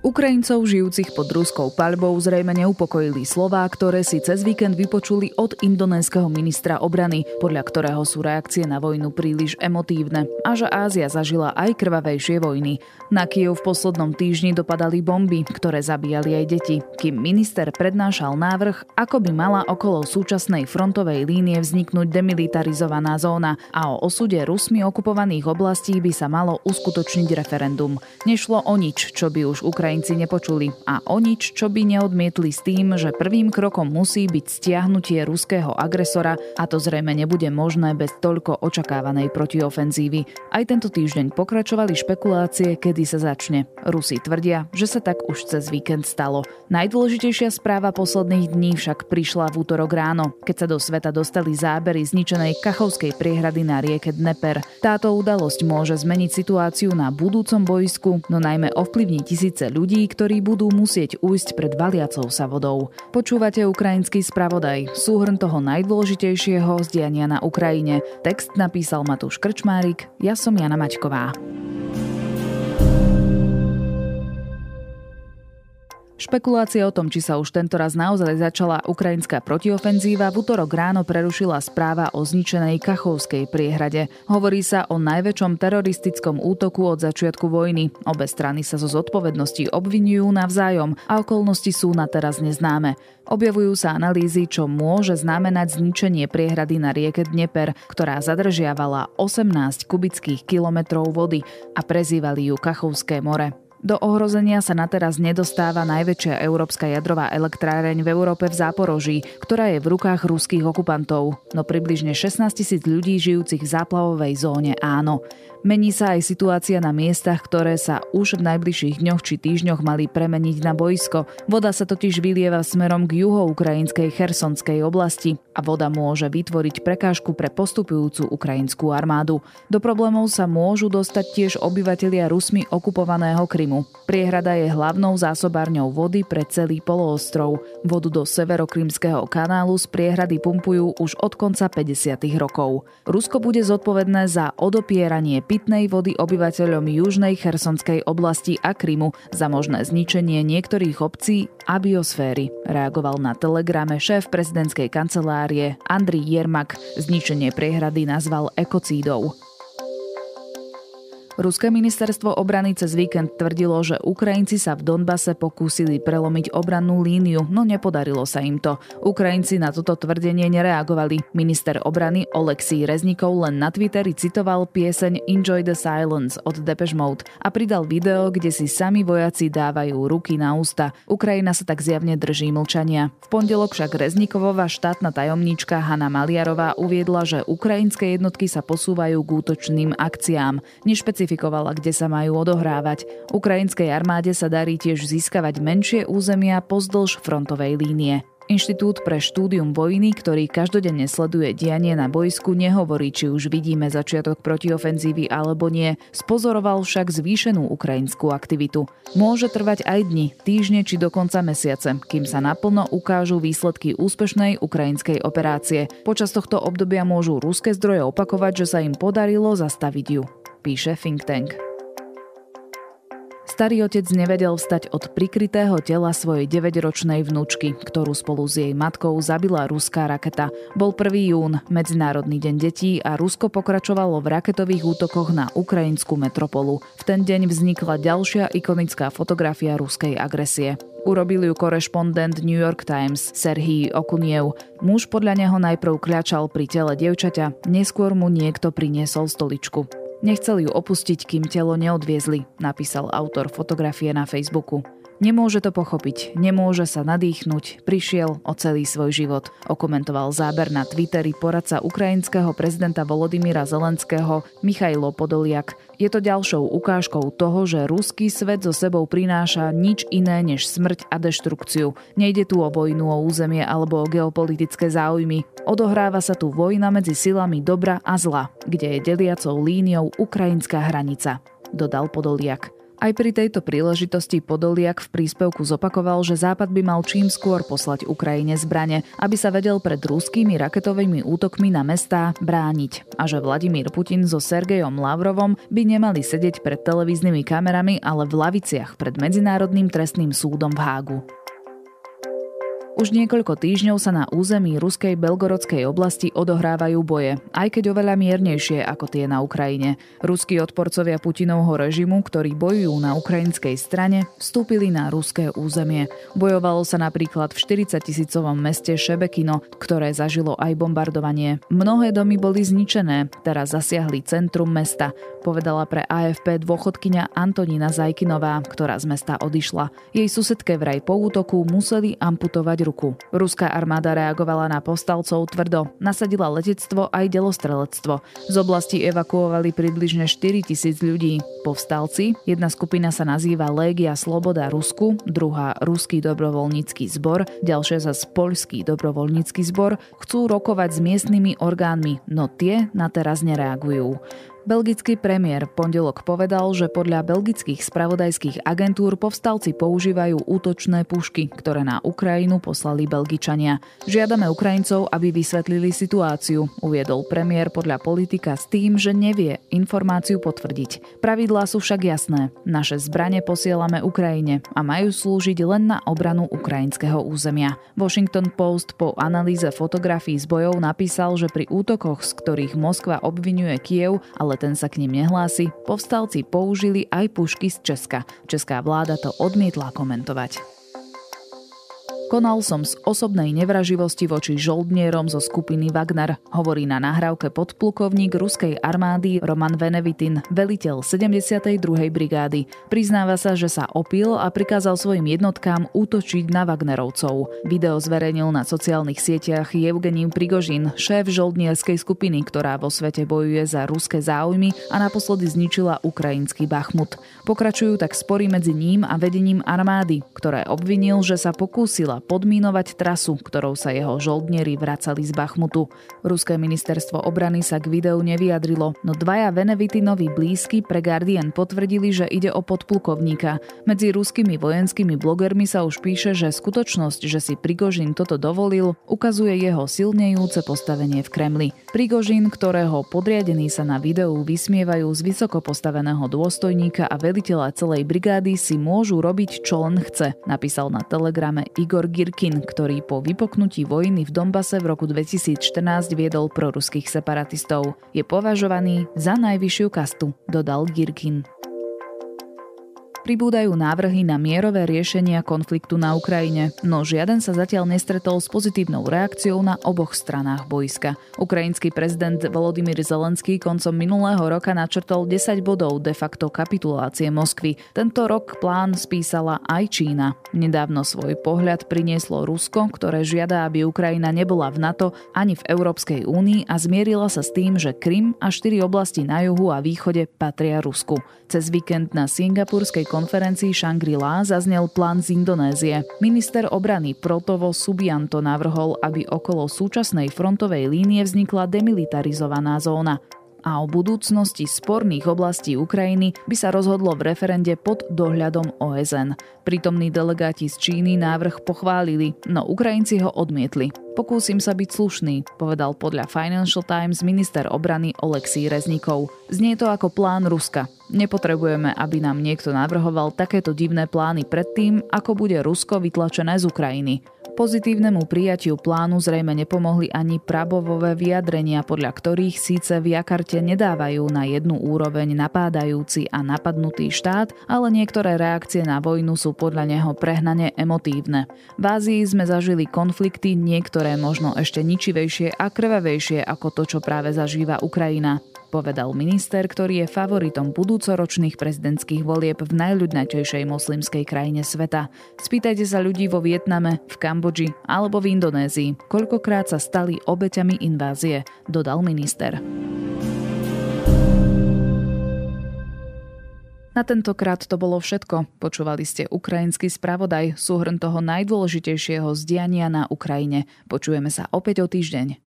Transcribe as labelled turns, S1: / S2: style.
S1: Ukrajincov žijúcich pod ruskou paľbou zrejme neupokojili slová, ktoré si cez víkend vypočuli od indonénskeho ministra obrany, podľa ktorého sú reakcie na vojnu príliš emotívne a že Ázia zažila aj krvavejšie vojny. Na Kiev v poslednom týždni dopadali bomby, ktoré zabíjali aj deti, kým minister prednášal návrh, ako by mala okolo súčasnej frontovej línie vzniknúť demilitarizovaná zóna a o osude Rusmi okupovaných oblastí by sa malo uskutočniť referendum. Nešlo o nič, čo by už Ukrajina Ukrajinci nepočuli a o nič, čo by neodmietli s tým, že prvým krokom musí byť stiahnutie ruského agresora a to zrejme nebude možné bez toľko očakávanej protiofenzívy. Aj tento týždeň pokračovali špekulácie, kedy sa začne. Rusi tvrdia, že sa tak už cez víkend stalo. Najdôležitejšia správa posledných dní však prišla v útorok ráno, keď sa do sveta dostali zábery zničenej Kachovskej priehrady na rieke Dneper. Táto udalosť môže zmeniť situáciu na budúcom boisku, no najmä ovplyvní tisíce ľudí ľudí, ktorí budú musieť ujsť pred valiacou sa vodou. Počúvate ukrajinský spravodaj, súhrn toho najdôležitejšieho z na Ukrajine. Text napísal Matúš Krčmárik, ja som Jana Maťková. Špekulácie o tom, či sa už tento raz naozaj začala ukrajinská protiofenzíva, v útorok ráno prerušila správa o zničenej Kachovskej priehrade. Hovorí sa o najväčšom teroristickom útoku od začiatku vojny. Obe strany sa zo zodpovednosti obvinujú navzájom a okolnosti sú na teraz neznáme. Objavujú sa analýzy, čo môže znamenať zničenie priehrady na rieke Dneper, ktorá zadržiavala 18 kubických kilometrov vody a prezývali ju Kachovské more. Do ohrozenia sa na teraz nedostáva najväčšia európska jadrová elektráreň v Európe v Záporoží, ktorá je v rukách ruských okupantov. No približne 16 tisíc ľudí žijúcich v záplavovej zóne áno. Mení sa aj situácia na miestach, ktoré sa už v najbližších dňoch či týždňoch mali premeniť na boisko. Voda sa totiž vylieva smerom k juhoukrajinskej Chersonskej oblasti a voda môže vytvoriť prekážku pre postupujúcu ukrajinskú armádu. Do problémov sa môžu dostať tiež obyvatelia Rusmi okupovaného Krymu. Priehrada je hlavnou zásobárňou vody pre celý poloostrov. Vodu do severokrymského kanálu z priehrady pumpujú už od konca 50. rokov. Rusko bude zodpovedné za odopieranie pitnej vody obyvateľom južnej Chersonskej oblasti a Krymu za možné zničenie niektorých obcí a biosféry. Reagoval na telegrame šéf prezidentskej kancelárie Andri Jermak. Zničenie priehrady nazval ekocídou. Ruské ministerstvo obrany cez víkend tvrdilo, že Ukrajinci sa v Donbase pokúsili prelomiť obrannú líniu, no nepodarilo sa im to. Ukrajinci na toto tvrdenie nereagovali. Minister obrany Oleksij Reznikov len na Twitteri citoval pieseň Enjoy the Silence od Depeche Mode a pridal video, kde si sami vojaci dávajú ruky na ústa. Ukrajina sa tak zjavne drží mlčania. V pondelok však Reznikovová štátna tajomníčka Hanna Maliarová uviedla, že ukrajinské jednotky sa posúvajú k útočným akciám. Nešpecifikovali nešpecifikovala, kde sa majú odohrávať. Ukrajinskej armáde sa darí tiež získavať menšie územia pozdĺž frontovej línie. Inštitút pre štúdium vojny, ktorý každodenne sleduje dianie na bojsku, nehovorí, či už vidíme začiatok protiofenzívy alebo nie. Spozoroval však zvýšenú ukrajinskú aktivitu. Môže trvať aj dni, týždne či dokonca mesiace, kým sa naplno ukážu výsledky úspešnej ukrajinskej operácie. Počas tohto obdobia môžu ruské zdroje opakovať, že sa im podarilo zastaviť ju píše Think Tank. Starý otec nevedel vstať od prikrytého tela svojej 9-ročnej vnúčky, ktorú spolu s jej matkou zabila ruská raketa. Bol 1. jún, Medzinárodný deň detí a Rusko pokračovalo v raketových útokoch na ukrajinskú metropolu. V ten deň vznikla ďalšia ikonická fotografia ruskej agresie. Urobil ju korešpondent New York Times Serhii Okuniev. Muž podľa neho najprv kľačal pri tele dievčaťa, neskôr mu niekto priniesol stoličku. Nechcel ju opustiť, kým telo neodviezli, napísal autor fotografie na Facebooku. Nemôže to pochopiť, nemôže sa nadýchnuť, prišiel o celý svoj život, okomentoval záber na Twitteri poradca ukrajinského prezidenta Volodymyra Zelenského Michailo Podoliak. Je to ďalšou ukážkou toho, že ruský svet so sebou prináša nič iné než smrť a deštrukciu. Nejde tu o vojnu o územie alebo o geopolitické záujmy. Odohráva sa tu vojna medzi silami dobra a zla, kde je deliacou líniou ukrajinská hranica, dodal Podoliak. Aj pri tejto príležitosti Podoliak v príspevku zopakoval, že Západ by mal čím skôr poslať Ukrajine zbrane, aby sa vedel pred ruskými raketovými útokmi na mestá brániť a že Vladimír Putin so Sergejom Lavrovom by nemali sedieť pred televíznymi kamerami, ale v laviciach pred Medzinárodným trestným súdom v Hágu. Už niekoľko týždňov sa na území ruskej Belgorodskej oblasti odohrávajú boje, aj keď oveľa miernejšie ako tie na Ukrajine. Ruskí odporcovia Putinovho režimu, ktorí bojujú na ukrajinskej strane, vstúpili na ruské územie. Bojovalo sa napríklad v 40 tisícovom meste Šebekino, ktoré zažilo aj bombardovanie. Mnohé domy boli zničené, teraz zasiahli centrum mesta, povedala pre AFP dôchodkyňa Antonína Zajkinová, ktorá z mesta odišla. Jej susedke vraj po útoku museli amputovať ruku. Ruská armáda reagovala na povstalcov tvrdo, nasadila letectvo aj delostrelectvo. Z oblasti evakuovali približne 4 tisíc ľudí. Povstalci, jedna skupina sa nazýva Légia Sloboda Rusku, druhá Ruský dobrovoľnícky zbor, ďalšia za Poľský dobrovoľnícky zbor, chcú rokovať s miestnymi orgánmi, no tie na teraz nereagujú. Belgický premiér pondelok povedal, že podľa belgických spravodajských agentúr povstalci používajú útočné pušky, ktoré na Ukrajinu poslali Belgičania. Žiadame Ukrajincov, aby vysvetlili situáciu, uviedol premiér podľa politika s tým, že nevie informáciu potvrdiť. Pravidlá sú však jasné. Naše zbranie posielame Ukrajine a majú slúžiť len na obranu ukrajinského územia. Washington Post po analýze fotografií z bojov napísal, že pri útokoch, z ktorých Moskva obvinuje Kiev, ale ale ten sa k ním nehlási, povstalci použili aj pušky z Česka. Česká vláda to odmietla komentovať. Konal som z osobnej nevraživosti voči žoldnierom zo skupiny Wagner, hovorí na nahrávke podplukovník ruskej armády Roman Venevitin, veliteľ 72. brigády. Priznáva sa, že sa opil a prikázal svojim jednotkám útočiť na Wagnerovcov. Video zverejnil na sociálnych sieťach Evgením Prigožin, šéf žoldnierskej skupiny, ktorá vo svete bojuje za ruské záujmy a naposledy zničila ukrajinský Bachmut. Pokračujú tak spory medzi ním a vedením armády, ktoré obvinil, že sa pokúsila podmínovať trasu, ktorou sa jeho žoldnieri vracali z Bachmutu. Ruské ministerstvo obrany sa k videu nevyjadrilo, no dvaja Venevitinovi blízky pre Guardian potvrdili, že ide o podplukovníka. Medzi ruskými vojenskými blogermi sa už píše, že skutočnosť, že si Prigožin toto dovolil, ukazuje jeho silnejúce postavenie v Kremli. Prigožin, ktorého podriadení sa na videu vysmievajú z vysoko postaveného dôstojníka a veliteľa celej brigády si môžu robiť čo len chce, napísal na telegrame Igor Girkin, ktorý po vypoknutí vojny v Dombase v roku 2014 viedol proruských separatistov. Je považovaný za najvyššiu kastu, dodal Girkin. Pribúdajú návrhy na mierové riešenia konfliktu na Ukrajine, no žiaden sa zatiaľ nestretol s pozitívnou reakciou na oboch stranách boiska. Ukrajinský prezident Volodymyr Zelenský koncom minulého roka načrtol 10 bodov de facto kapitulácie Moskvy. Tento rok plán spísala aj Čína. Nedávno svoj pohľad prinieslo Rusko, ktoré žiada, aby Ukrajina nebola v NATO ani v Európskej únii a zmierila sa s tým, že Krym a štyri oblasti na juhu a východe patria Rusku. Cez víkend na singapurskej konferencii Shangri-La zaznel plán z Indonézie. Minister obrany Protovo Subianto navrhol, aby okolo súčasnej frontovej línie vznikla demilitarizovaná zóna a o budúcnosti sporných oblastí Ukrajiny by sa rozhodlo v referende pod dohľadom OSN. Prítomní delegáti z Číny návrh pochválili, no Ukrajinci ho odmietli. Pokúsim sa byť slušný, povedal podľa Financial Times minister obrany Oleksij Reznikov. Znie to ako plán Ruska. Nepotrebujeme, aby nám niekto navrhoval takéto divné plány predtým, ako bude Rusko vytlačené z Ukrajiny. Pozitívnemu prijatiu plánu zrejme nepomohli ani prabovové vyjadrenia, podľa ktorých síce v Jakarte nedávajú na jednu úroveň napádajúci a napadnutý štát, ale niektoré reakcie na vojnu sú podľa neho prehnane emotívne. V Ázii sme zažili konflikty, niektoré možno ešte ničivejšie a krvavejšie ako to, čo práve zažíva Ukrajina povedal minister, ktorý je favoritom budúcoročných prezidentských volieb v najľudnatejšej moslimskej krajine sveta. Spýtajte sa ľudí vo Vietname, v Kambodži alebo v Indonézii, koľkokrát sa stali obeťami invázie, dodal minister. Na tentokrát to bolo všetko. Počúvali ste ukrajinský spravodaj, súhrn toho najdôležitejšieho zdiania na Ukrajine. Počujeme sa opäť o týždeň.